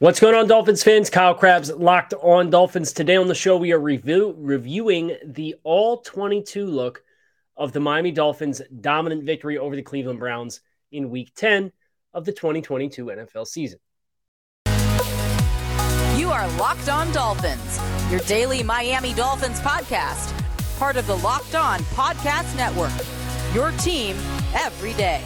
What's going on, Dolphins fans? Kyle Crabbs locked on Dolphins. Today on the show, we are review, reviewing the all 22 look of the Miami Dolphins' dominant victory over the Cleveland Browns in week 10 of the 2022 NFL season. You are Locked On Dolphins, your daily Miami Dolphins podcast, part of the Locked On Podcast Network. Your team every day.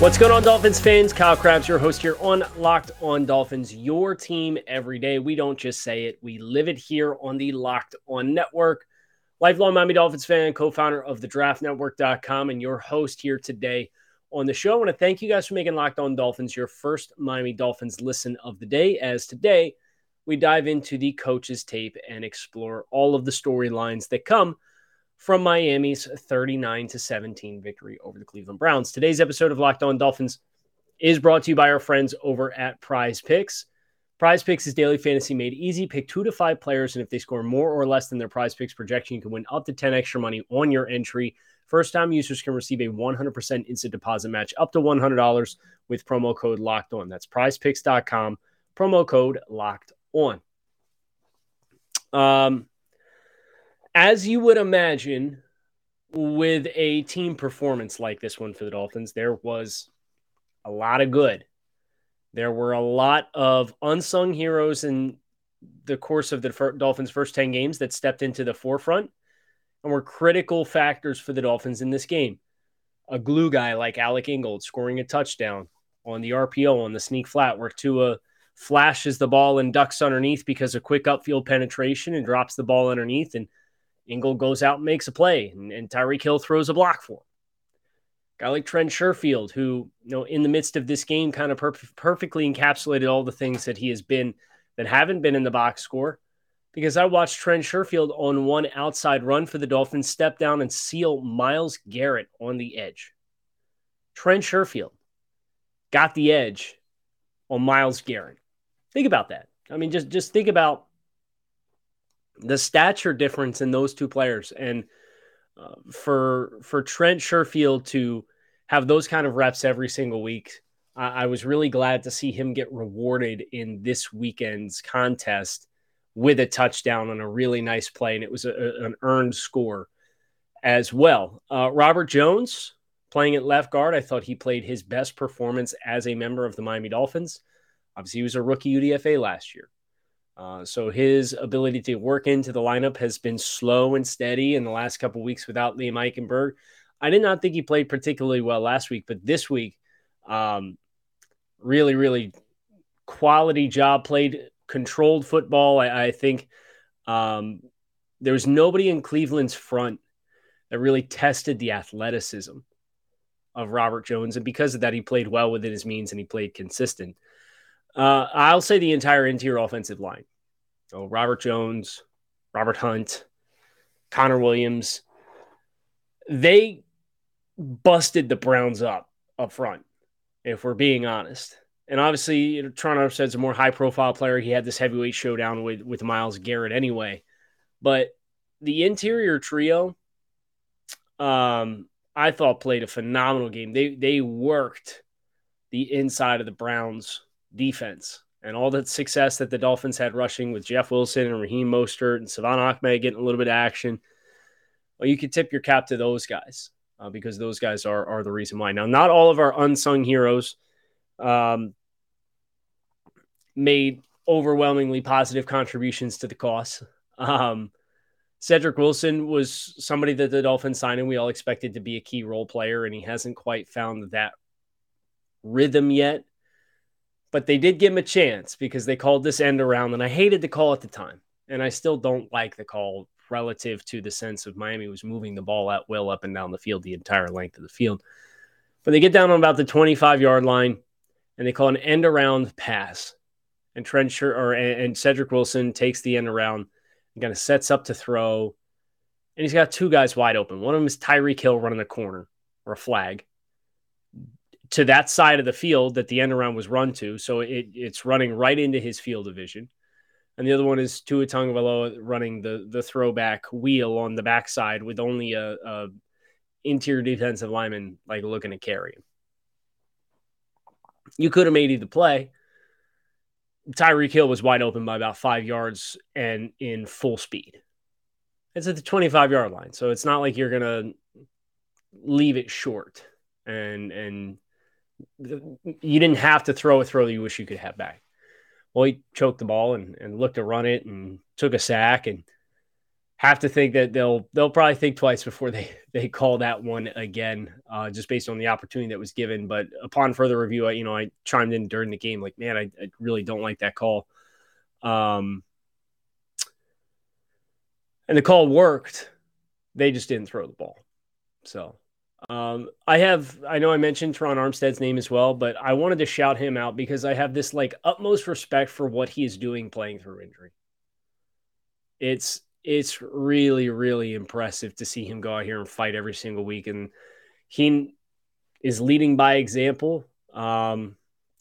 What's going on, Dolphins fans? Kyle Crabbs, your host here on Locked On Dolphins, your team every day. We don't just say it, we live it here on the Locked On Network. Lifelong Miami Dolphins fan, co founder of the draftnetwork.com, and your host here today on the show. I want to thank you guys for making Locked On Dolphins your first Miami Dolphins listen of the day, as today we dive into the coaches' tape and explore all of the storylines that come from Miami's 39 to 17 victory over the Cleveland Browns. Today's episode of Locked On Dolphins is brought to you by our friends over at Prize Picks. Prize Picks is daily fantasy made easy. Pick two to five players, and if they score more or less than their Prize Picks projection, you can win up to 10 extra money on your entry. First time users can receive a 100% instant deposit match up to $100 with promo code locked on. That's prizepicks.com, promo code locked on. Um, as you would imagine, with a team performance like this one for the Dolphins, there was a lot of good. There were a lot of unsung heroes in the course of the Dolphins' first 10 games that stepped into the forefront and were critical factors for the Dolphins in this game. A glue guy like Alec Ingold scoring a touchdown on the RPO on the sneak flat where Tua flashes the ball and ducks underneath because of quick upfield penetration and drops the ball underneath and – Ingold goes out and makes a play, and, and Tyreek Hill throws a block for him. Guy like Trent Sherfield, who you know in the midst of this game, kind of per- perfectly encapsulated all the things that he has been that haven't been in the box score. Because I watched Trent Sherfield on one outside run for the Dolphins step down and seal Myles Garrett on the edge. Trent Sherfield got the edge on Myles Garrett. Think about that. I mean, just just think about the stature difference in those two players. And uh, for for Trent Sherfield to have those kind of reps every single week I, I was really glad to see him get rewarded in this weekend's contest with a touchdown on a really nice play. And it was a, an earned score as well. Uh, Robert Jones playing at left guard. I thought he played his best performance as a member of the Miami Dolphins. Obviously he was a rookie UDFA last year uh, so his ability to work into the lineup has been slow and steady in the last couple weeks without Liam Eichenberg. I did not think he played particularly well last week, but this week, um, really, really quality job. Played controlled football. I, I think um, there was nobody in Cleveland's front that really tested the athleticism of Robert Jones, and because of that, he played well within his means and he played consistent. Uh, I'll say the entire interior offensive line. So Robert Jones, Robert Hunt, Connor Williams, they busted the Browns up up front, if we're being honest. And obviously, you know, Tron a more high profile player. He had this heavyweight showdown with, with Myles Garrett anyway. But the interior trio, um, I thought played a phenomenal game. They they worked the inside of the Browns defense and all the success that the Dolphins had rushing with Jeff Wilson and Raheem Mostert and Salvon Ahmed getting a little bit of action. Well, you could tip your cap to those guys uh, because those guys are, are the reason why. Now, not all of our unsung heroes um, made overwhelmingly positive contributions to the cause. Um, Cedric Wilson was somebody that the Dolphins signed and we all expected to be a key role player, and he hasn't quite found that rhythm yet but they did give him a chance because they called this end around, and I hated the call at the time, and I still don't like the call relative to the sense of Miami was moving the ball at will up and down the field the entire length of the field. But they get down on about the 25 yard line, and they call an end around pass, and Trent or and Cedric Wilson takes the end around and kind of sets up to throw, and he's got two guys wide open. One of them is Tyreek Hill running a corner or a flag to that side of the field that the end around was run to. So it, it's running right into his field of vision. And the other one is Tua Tagovailoa running the the throwback wheel on the backside with only a, a interior defensive lineman like looking to carry him. you could have made either play. Tyreek Hill was wide open by about five yards and in full speed. It's at the 25 yard line. So it's not like you're going to leave it short and, and you didn't have to throw a throw that you wish you could have back. Well, he choked the ball and, and looked to run it and took a sack and have to think that they'll they'll probably think twice before they they call that one again, uh, just based on the opportunity that was given. But upon further review, I, you know, I chimed in during the game like, man, I, I really don't like that call. Um, and the call worked. They just didn't throw the ball. So um, I have, I know I mentioned Terron Armstead's name as well, but I wanted to shout him out because I have this like utmost respect for what he is doing playing through injury. It's, it's really, really impressive to see him go out here and fight every single week. And he is leading by example. Um,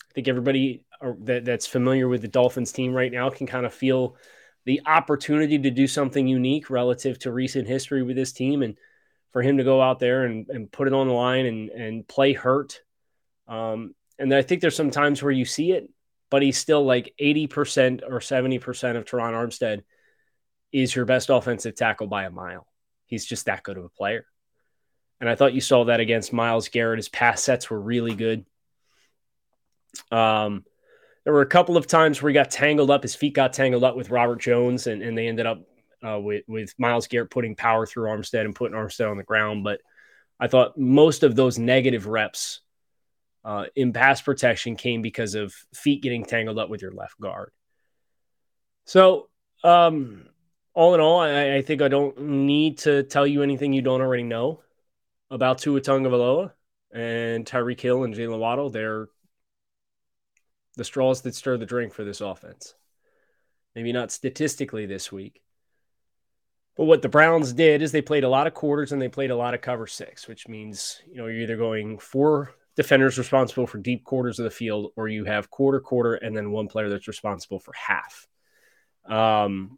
I think everybody that, that's familiar with the Dolphins team right now can kind of feel the opportunity to do something unique relative to recent history with this team. And, for him to go out there and, and put it on the line and, and play hurt. Um, and I think there's some times where you see it, but he's still like 80% or 70% of Terron Armstead is your best offensive tackle by a mile. He's just that good of a player. And I thought you saw that against Myles Garrett. His pass sets were really good. Um, there were a couple of times where he got tangled up. His feet got tangled up with Robert Jones, and, and they ended up uh, with with Myles Garrett putting power through Armstead and putting Armstead on the ground. But I thought most of those negative reps uh, in pass protection came because of feet getting tangled up with your left guard. So, um, all in all, I, I, think I don't need to tell you anything you don't already know about Tua Tagovailoa and Tyreek Hill and Jaylen Waddle. They're the straws that stir the drink for this offense. Maybe not statistically this week, but what the Browns did is they played a lot of quarters and they played a lot of cover six, which means, you know, you're either going four defenders responsible for deep quarters of the field, or you have quarter, quarter, and then one player that's responsible for half. Um,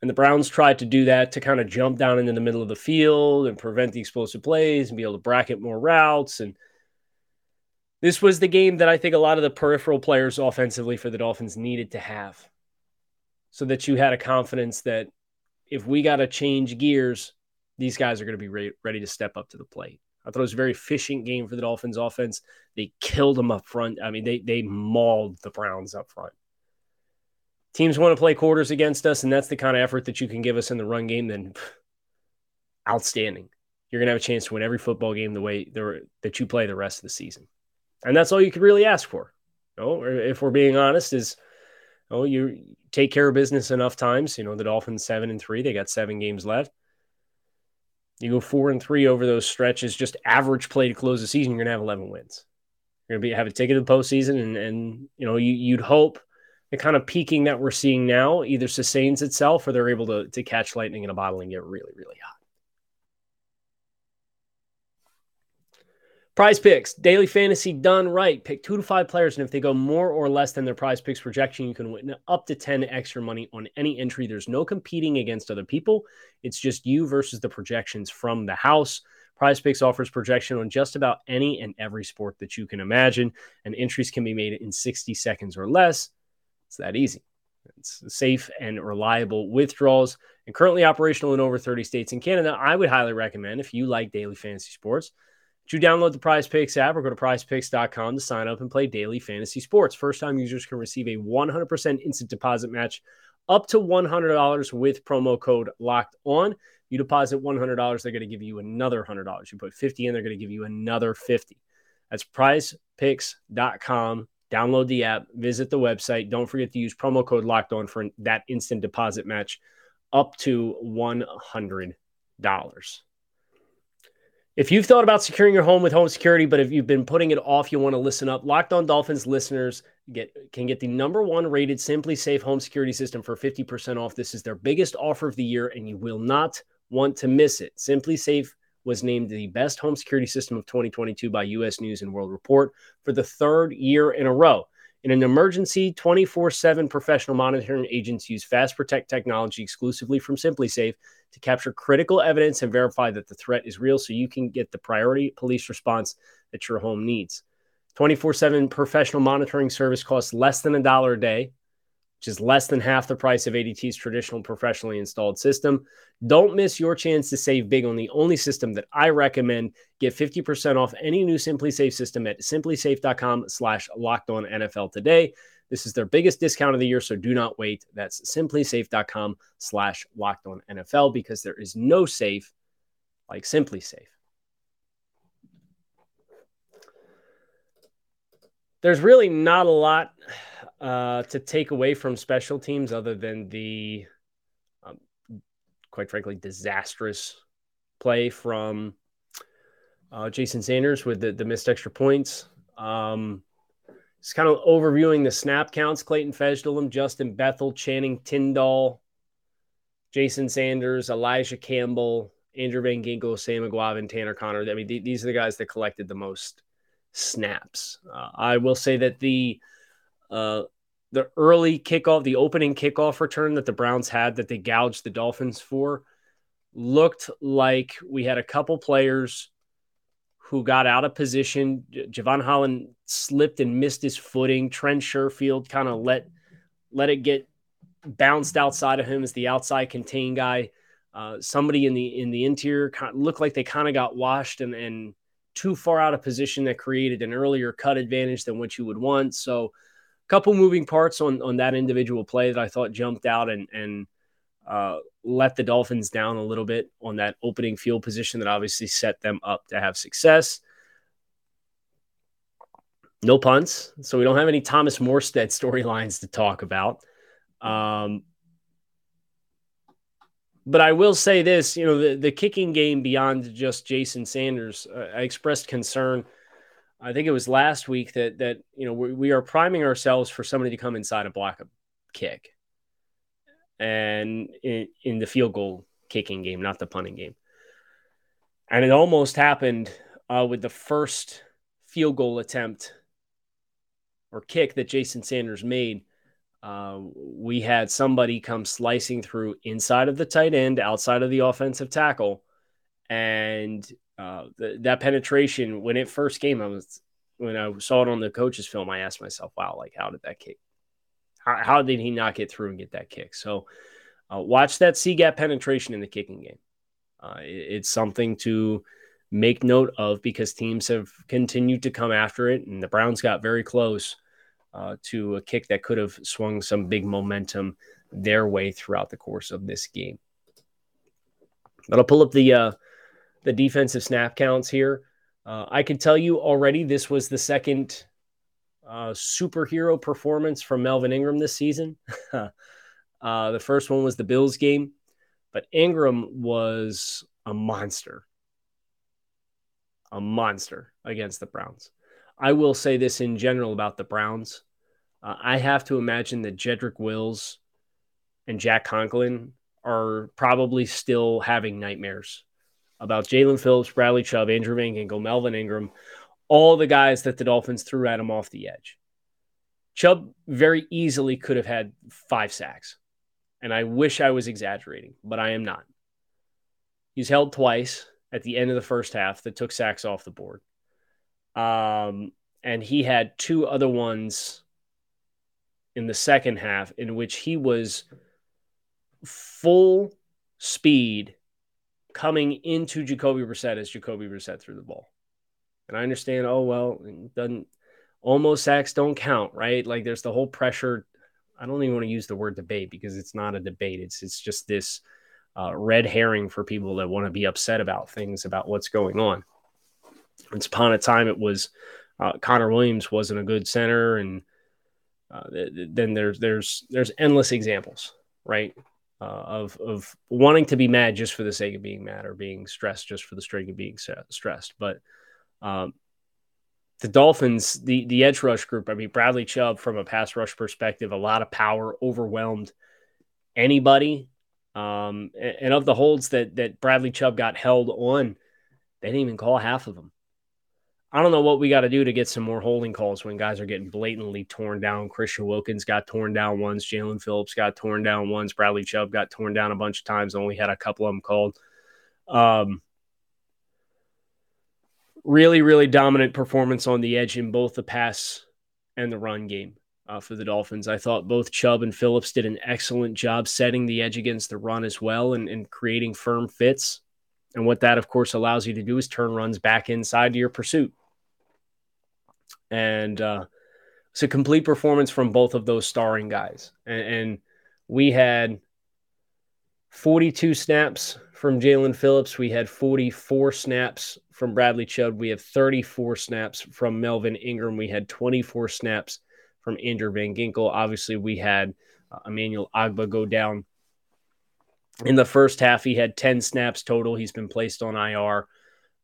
and the Browns tried to do that to kind of jump down into the middle of the field and prevent the explosive plays and be able to bracket more routes. And this was the game that I think a lot of the peripheral players offensively for the Dolphins needed to have so that you had a confidence that if we got to change gears, these guys are going to be re- ready to step up to the plate. I thought it was a very efficient game for the Dolphins offense. They killed them up front. I mean, they they mauled the Browns up front. Teams want to play quarters against us, and that's the kind of effort that you can give us in the run game. Then, outstanding. You're going to have a chance to win every football game the way that you play the rest of the season, and that's all you could really ask for. You know, if we're being honest, is oh, you take care of business enough times. You know, the Dolphins seven and three, they got seven games left. You go four and three over those stretches, just average play to close the season, you're gonna have 11 wins. You're gonna be have a ticket to the postseason, and and you know you, you'd hope the kind of peaking that we're seeing now either sustains itself or they're able to to catch lightning in a bottle and get really really hot. Prize picks, daily fantasy done right. Pick two to five players, and if they go more or less than their prize picks projection, you can win up to 10 extra money on any entry. There's no competing against other people. It's just you versus the projections from the house. Prize Picks offers projection on just about any and every sport that you can imagine, and entries can be made in 60 seconds or less. It's that easy. It's safe and reliable withdrawals and currently operational in over 30 states in Canada. I would highly recommend if you like daily fantasy sports you download the Prize Picks app or go to prizepicks.com to sign up and play daily fantasy sports. First time users can receive a 100% instant deposit match up to $100 with promo code locked on. You deposit $100, they're going to give you another $100. You put 50 in, they're going to give you another 50. That's prizepicks.com. Download the app, visit the website. Don't forget to use promo code locked on for that instant deposit match up to $100. If you've thought about securing your home with home security, but if you've been putting it off, you want to listen up. Locked On Dolphins listeners get can get the number one rated SimpliSafe home security system for 50% off. This is their biggest offer of the year, and you will not want to miss it. SimpliSafe was named the best home security system of 2022 by US News and World Report for the third year in a row. In an emergency, 24 7 professional monitoring agents use Fast Protect technology exclusively from SimpliSafe to capture critical evidence and verify that the threat is real so you can get the priority police response that your home needs. 24 7 professional monitoring service costs less than a dollar a day, which is less than half the price of ADT's traditional professionally installed system. Don't miss your chance to save big on the only system that I recommend. Get 50% off any new SimpliSafe system at simplisafe.com slash locked on NFL today. This is their biggest discount of the year, so do not wait. That's simplisafe.com slash locked on NFL because there is no safe like SimpliSafe. There's really not a lot uh, to take away from special teams other than the, um, quite frankly, disastrous play from uh, Jason Sanders with the, the missed extra points. Um, just kind of overviewing the snap counts Clayton Fejedelem, Justin Bethel, Channing Tindall, Jason Sanders, Elijah Campbell, Andrew Van Ginkel, Sam Eguavoen, Tanner Conner. I mean, th- these are the guys that collected the most snaps. Uh, I will say that the uh, the early kickoff, the opening kickoff return that the Browns had that they gouged the Dolphins for looked like we had a couple players who got out of position. Jevon Holland slipped and missed his footing. Trent Sherfield kind of let let it get bounced outside of him as the outside contain guy. Uh, somebody in the in the interior kind of looked like they kind of got washed and and too far out of position that created an earlier cut advantage than what you would want. So, a couple moving parts on on that individual play that I thought jumped out and and uh, let the Dolphins down a little bit on that opening field position that obviously set them up to have success. No punts, so we don't have any Thomas Morstead storylines to talk about. Um, but I will say this, you know, the, the kicking game beyond just Jason Sanders, uh, I expressed concern. I think it was last week that that you know we, we are priming ourselves for somebody to come inside and block a kick, and in, in the field goal kicking game, not the punting game. And it almost happened uh, with the first field goal attempt or kick that Jason Sanders made uh, we had somebody come slicing through inside of the tight end, outside of the offensive tackle, and uh, that penetration when it first came, I was when I saw it on the coach's film, I asked myself, "Wow, like how did that kick? How, how did he not get through and get that kick?" So, uh, watch that C gap penetration in the kicking game. Uh, it, it's something to make note of because teams have continued to come after it, and the Browns got very close uh, to a kick that could have swung some big momentum their way throughout the course of this game. But I'll pull up the uh, the defensive snap counts here. Uh, I can tell you already this was the second uh, superhero performance from Melvin Ingram this season. uh, the first one was the Bills game, but Ingram was a monster, a monster against the Browns. I will say this in general about the Browns. Uh, I have to imagine that Jedrick Wills and Jack Conklin are probably still having nightmares about Jaelan Phillips, Bradley Chubb, Andrew Ginkel, Melvin Ingram, all the guys that the Dolphins threw at him off the edge. Chubb very easily could have had five sacks. And I wish I was exaggerating, but I am not. He's held twice at the end of the first half that took sacks off the board. Um, and he had two other ones in the second half in which he was full speed coming into Jacoby Brissett as Jacoby Brissett threw the ball. And I understand, oh well, doesn't almost sacks don't count, right? Like there's the whole pressure. I don't even want to use the word debate because it's not a debate. It's it's just this uh, red herring for people that want to be upset about things about what's going on. Once upon a time, it was uh, Connor Williams wasn't a good center, and uh, then there's there's there's endless examples, right? Uh, of of wanting to be mad just for the sake of being mad or being stressed just for the sake of being stressed. But um, the Dolphins, the the edge rush group, I mean Bradley Chubb from a pass rush perspective, a lot of power, overwhelmed anybody. Um, and, and of the holds that that Bradley Chubb got held on, they didn't even call half of them. I don't know what we got to do to get some more holding calls when guys are getting blatantly torn down. Christian Wilkins got torn down once. Jaelan Phillips got torn down once. Bradley Chubb got torn down a bunch of times. Only had a couple of them called. Um, really, really dominant performance on the edge in both the pass and the run game uh, for the Dolphins. I thought both Chubb and Phillips did an excellent job setting the edge against the run as well and, and creating firm fits. And what that, of course, allows you to do is turn runs back inside to your pursuit. And uh, it's a complete performance from both of those starring guys. And, and we had 42 snaps from Jaelan Phillips. We had 44 snaps from Bradley Chubb. We have 34 snaps from Melvin Ingram. We had 24 snaps from Andrew Van Ginkel. Obviously, we had uh, Emmanuel Ogbah go down in the first half. He had 10 snaps total. He's been placed on IR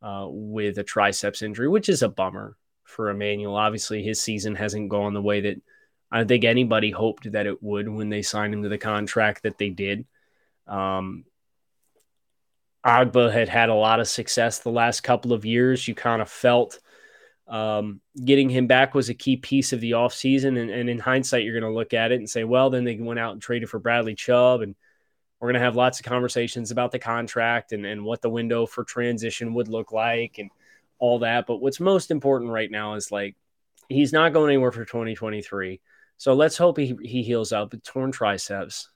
uh, with a triceps injury, which is a bummer for Emmanuel. Obviously, his season hasn't gone the way that I don't think anybody hoped that it would when they signed him to the contract that they did. Um, Ogbah had had a lot of success the last couple of years. You kind of felt um, getting him back was a key piece of the offseason. And, and in hindsight, you're going to look at it and say, well, then they went out and traded for Bradley Chubb. And we're going to have lots of conversations about the contract and, and what the window for transition would look like and all that. But what's most important right now is like, he's not going anywhere for 2023. So let's hope he, he heals up. The torn triceps,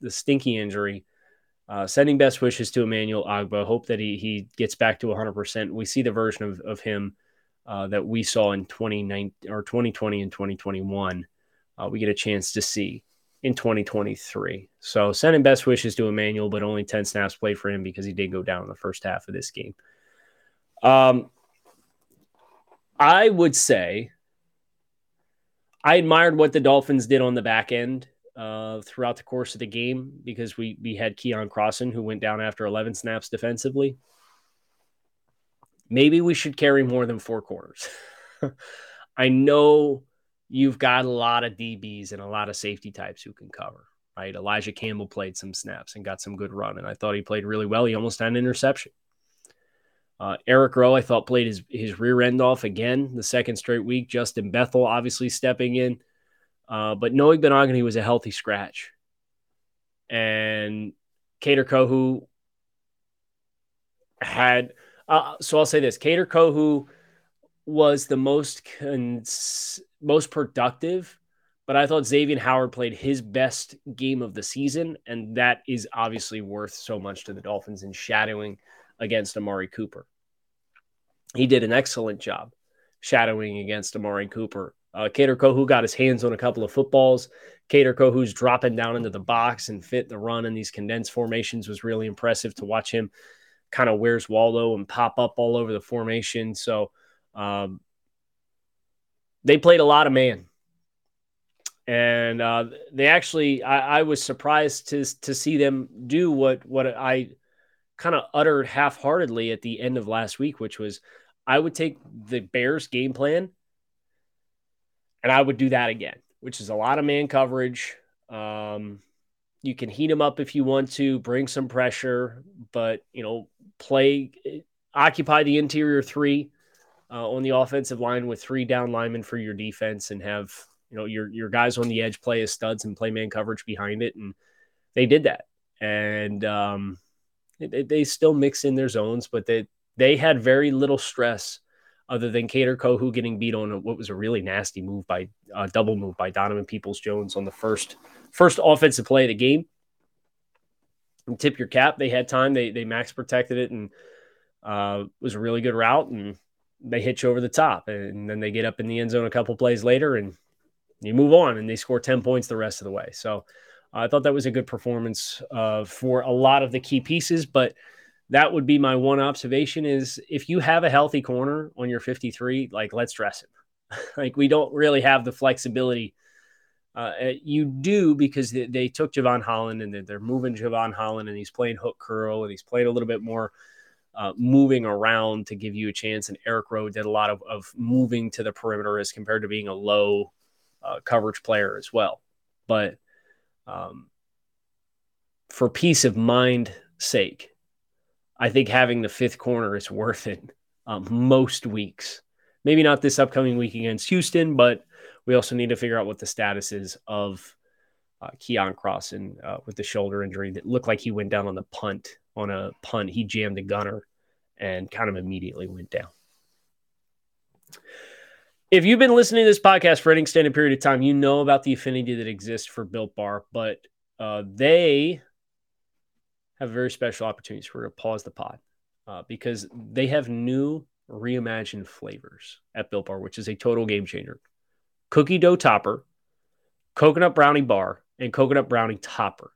the stinky injury. Uh, sending best wishes to Emmanuel Ogbah. Hope that he he gets back to 100%. We see the version of, of him uh, that we saw in 2019 or 2020 and 2021. Uh, we get a chance to see in 2023. So sending best wishes to Emmanuel, but only 10 snaps played for him because he did go down in the first half of this game. Um, I would say I admired what the Dolphins did on the back end uh, throughout the course of the game because we we had Keon Crossen who went down after 11 snaps defensively. Maybe we should carry more than four corners. I know you've got a lot of DBs and a lot of safety types who can cover. Right, Elijah Campbell played some snaps and got some good run, and I thought he played really well. He almost had an interception. Uh, Eric Rowe, I thought, played his, his rear end off again the second straight week. Justin Bethel, obviously stepping in. Uh, but Noah Igbinoghene was a healthy scratch. And Kader Kohou had, uh, so I'll say this Kader Kohou was the most cons- most productive, but I thought Xavier Howard played his best game of the season. And that is obviously worth so much to the Dolphins in shadowing against Amari Cooper. He did an excellent job shadowing against Amari Cooper. Uh, Kader Kohou got his hands on a couple of footballs. Kader Kohou's dropping down into the box and fit the run in these condensed formations was really impressive to watch him kind of where's Waldo and pop up all over the formation. So um, they played a lot of man. And uh, they actually, I, I was surprised to to see them do what what I kind of uttered half heartedly at the end of last week, which was I would take the Bears game plan and I would do that again, which is a lot of man coverage. Um, you can heat them up if you want to, bring some pressure, but you know, play, occupy the interior three uh, on the offensive line with three down linemen for your defense, and have you know your your guys on the edge play as studs and play man coverage behind it, and they did that, and um, they, they still mix in their zones, but they they had very little stress other than Kader Kohou getting beat on what was a really nasty move by uh, double move by Donovan Peoples Jones on the first first offensive play of the game. And tip your cap. They had time. They they max protected it and uh, was a really good route and they hit you over the top and then they get up in the end zone a couple plays later and you move on and they score 10 points the rest of the way. So I thought that was a good performance uh, for a lot of the key pieces, but that would be my one observation is if you have a healthy corner on your 53 like let's dress him like we don't really have the flexibility uh, uh, you do because they, they, took Jevon Holland and they're moving Jevon Holland and he's playing hook curl and he's playing a little bit more uh, moving around to give you a chance. And Eric Rowe did a lot of, of moving to the perimeter as compared to being a low uh, coverage player as well. But um, for peace of mind sake, I think having the fifth corner is worth it um, most weeks. Maybe not this upcoming week against Houston, but we also need to figure out what the status is of uh, Cross Crossen uh, with the shoulder injury that looked like he went down on the punt. On a punt, he jammed the gunner and kind of immediately went down. If you've been listening to this podcast for an extended period of time, you know about the affinity that exists for Built Bar, but uh, they have very special opportunities. We're going to pause the pod uh, because they have new reimagined flavors at Built Bar, which is a total game changer. Cookie dough topper, coconut brownie bar, and coconut brownie topper.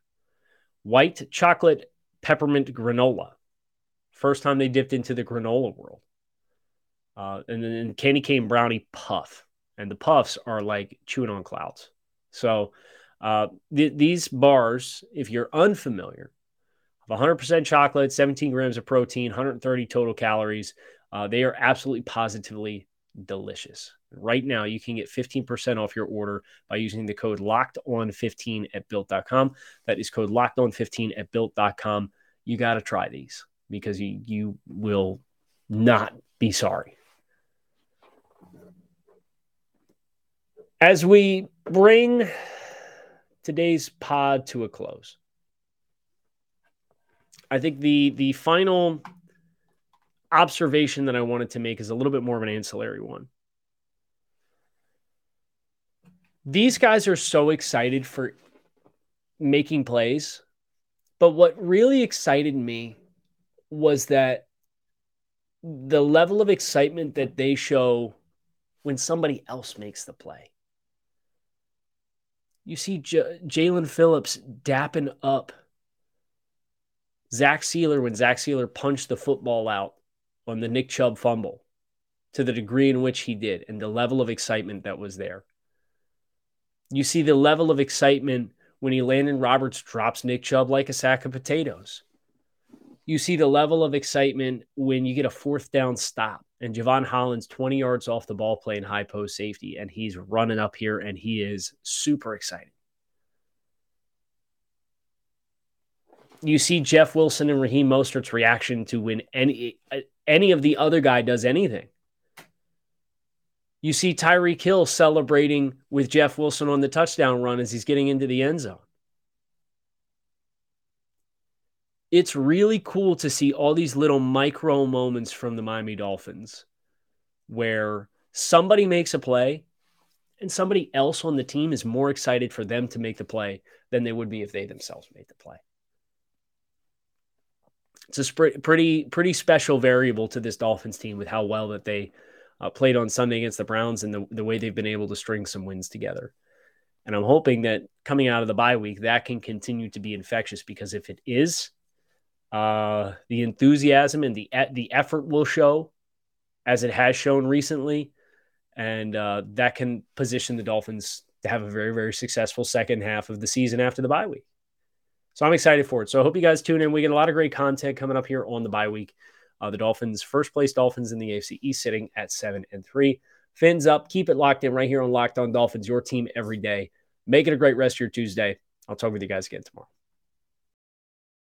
White chocolate peppermint granola. First time they dipped into the granola world. Uh, and then candy cane brownie puff. And the puffs are like chewing on clouds. So uh, th- these bars, if you're unfamiliar, of 100% chocolate, 17 grams of protein, 130 total calories. Uh, they are absolutely positively delicious. Right now, you can get 15% off your order by using the code locked on 15 at built.com. That is code locked on 15 at built.com. You got to try these because you, you will not be sorry. As we bring today's pod to a close, I think the the final observation that I wanted to make is a little bit more of an ancillary one. These guys are so excited for making plays, but what really excited me was that the level of excitement that they show when somebody else makes the play. You see J- Jaelan Phillips dapping up Zach Sieler when Zach Sieler punched the football out on the Nick Chubb fumble to the degree in which he did and the level of excitement that was there. You see the level of excitement when Elandon Roberts drops Nick Chubb like a sack of potatoes. You see the level of excitement when you get a fourth down stop and Jevon Holland's 20 yards off the ball playing high post safety, and he's running up here and he is super excited. You see Jeff Wilson and Raheem Mostert's reaction to when any any of the other guy does anything. You see Tyreek Hill celebrating with Jeff Wilson on the touchdown run as he's getting into the end zone. It's really cool to see all these little micro moments from the Miami Dolphins where somebody makes a play and somebody else on the team is more excited for them to make the play than they would be if they themselves made the play. It's a sp- pretty pretty special variable to this Dolphins team with how well that they uh, played on Sunday against the Browns and the, the way they've been able to string some wins together. And I'm hoping that coming out of the bye week, that can continue to be infectious because if it is, uh, the enthusiasm and the the effort will show, as it has shown recently, and uh, that can position the Dolphins to have a very very successful second half of the season after the bye week. So I'm excited for it. So I hope you guys tune in. We get a lot of great content coming up here on the bye week. Uh, the Dolphins, first place Dolphins in the AFC East, sitting at seven and three. Fins up. Keep it locked in right here on Locked On Dolphins, your team every day. Make it a great rest of your Tuesday. I'll talk with you guys again tomorrow.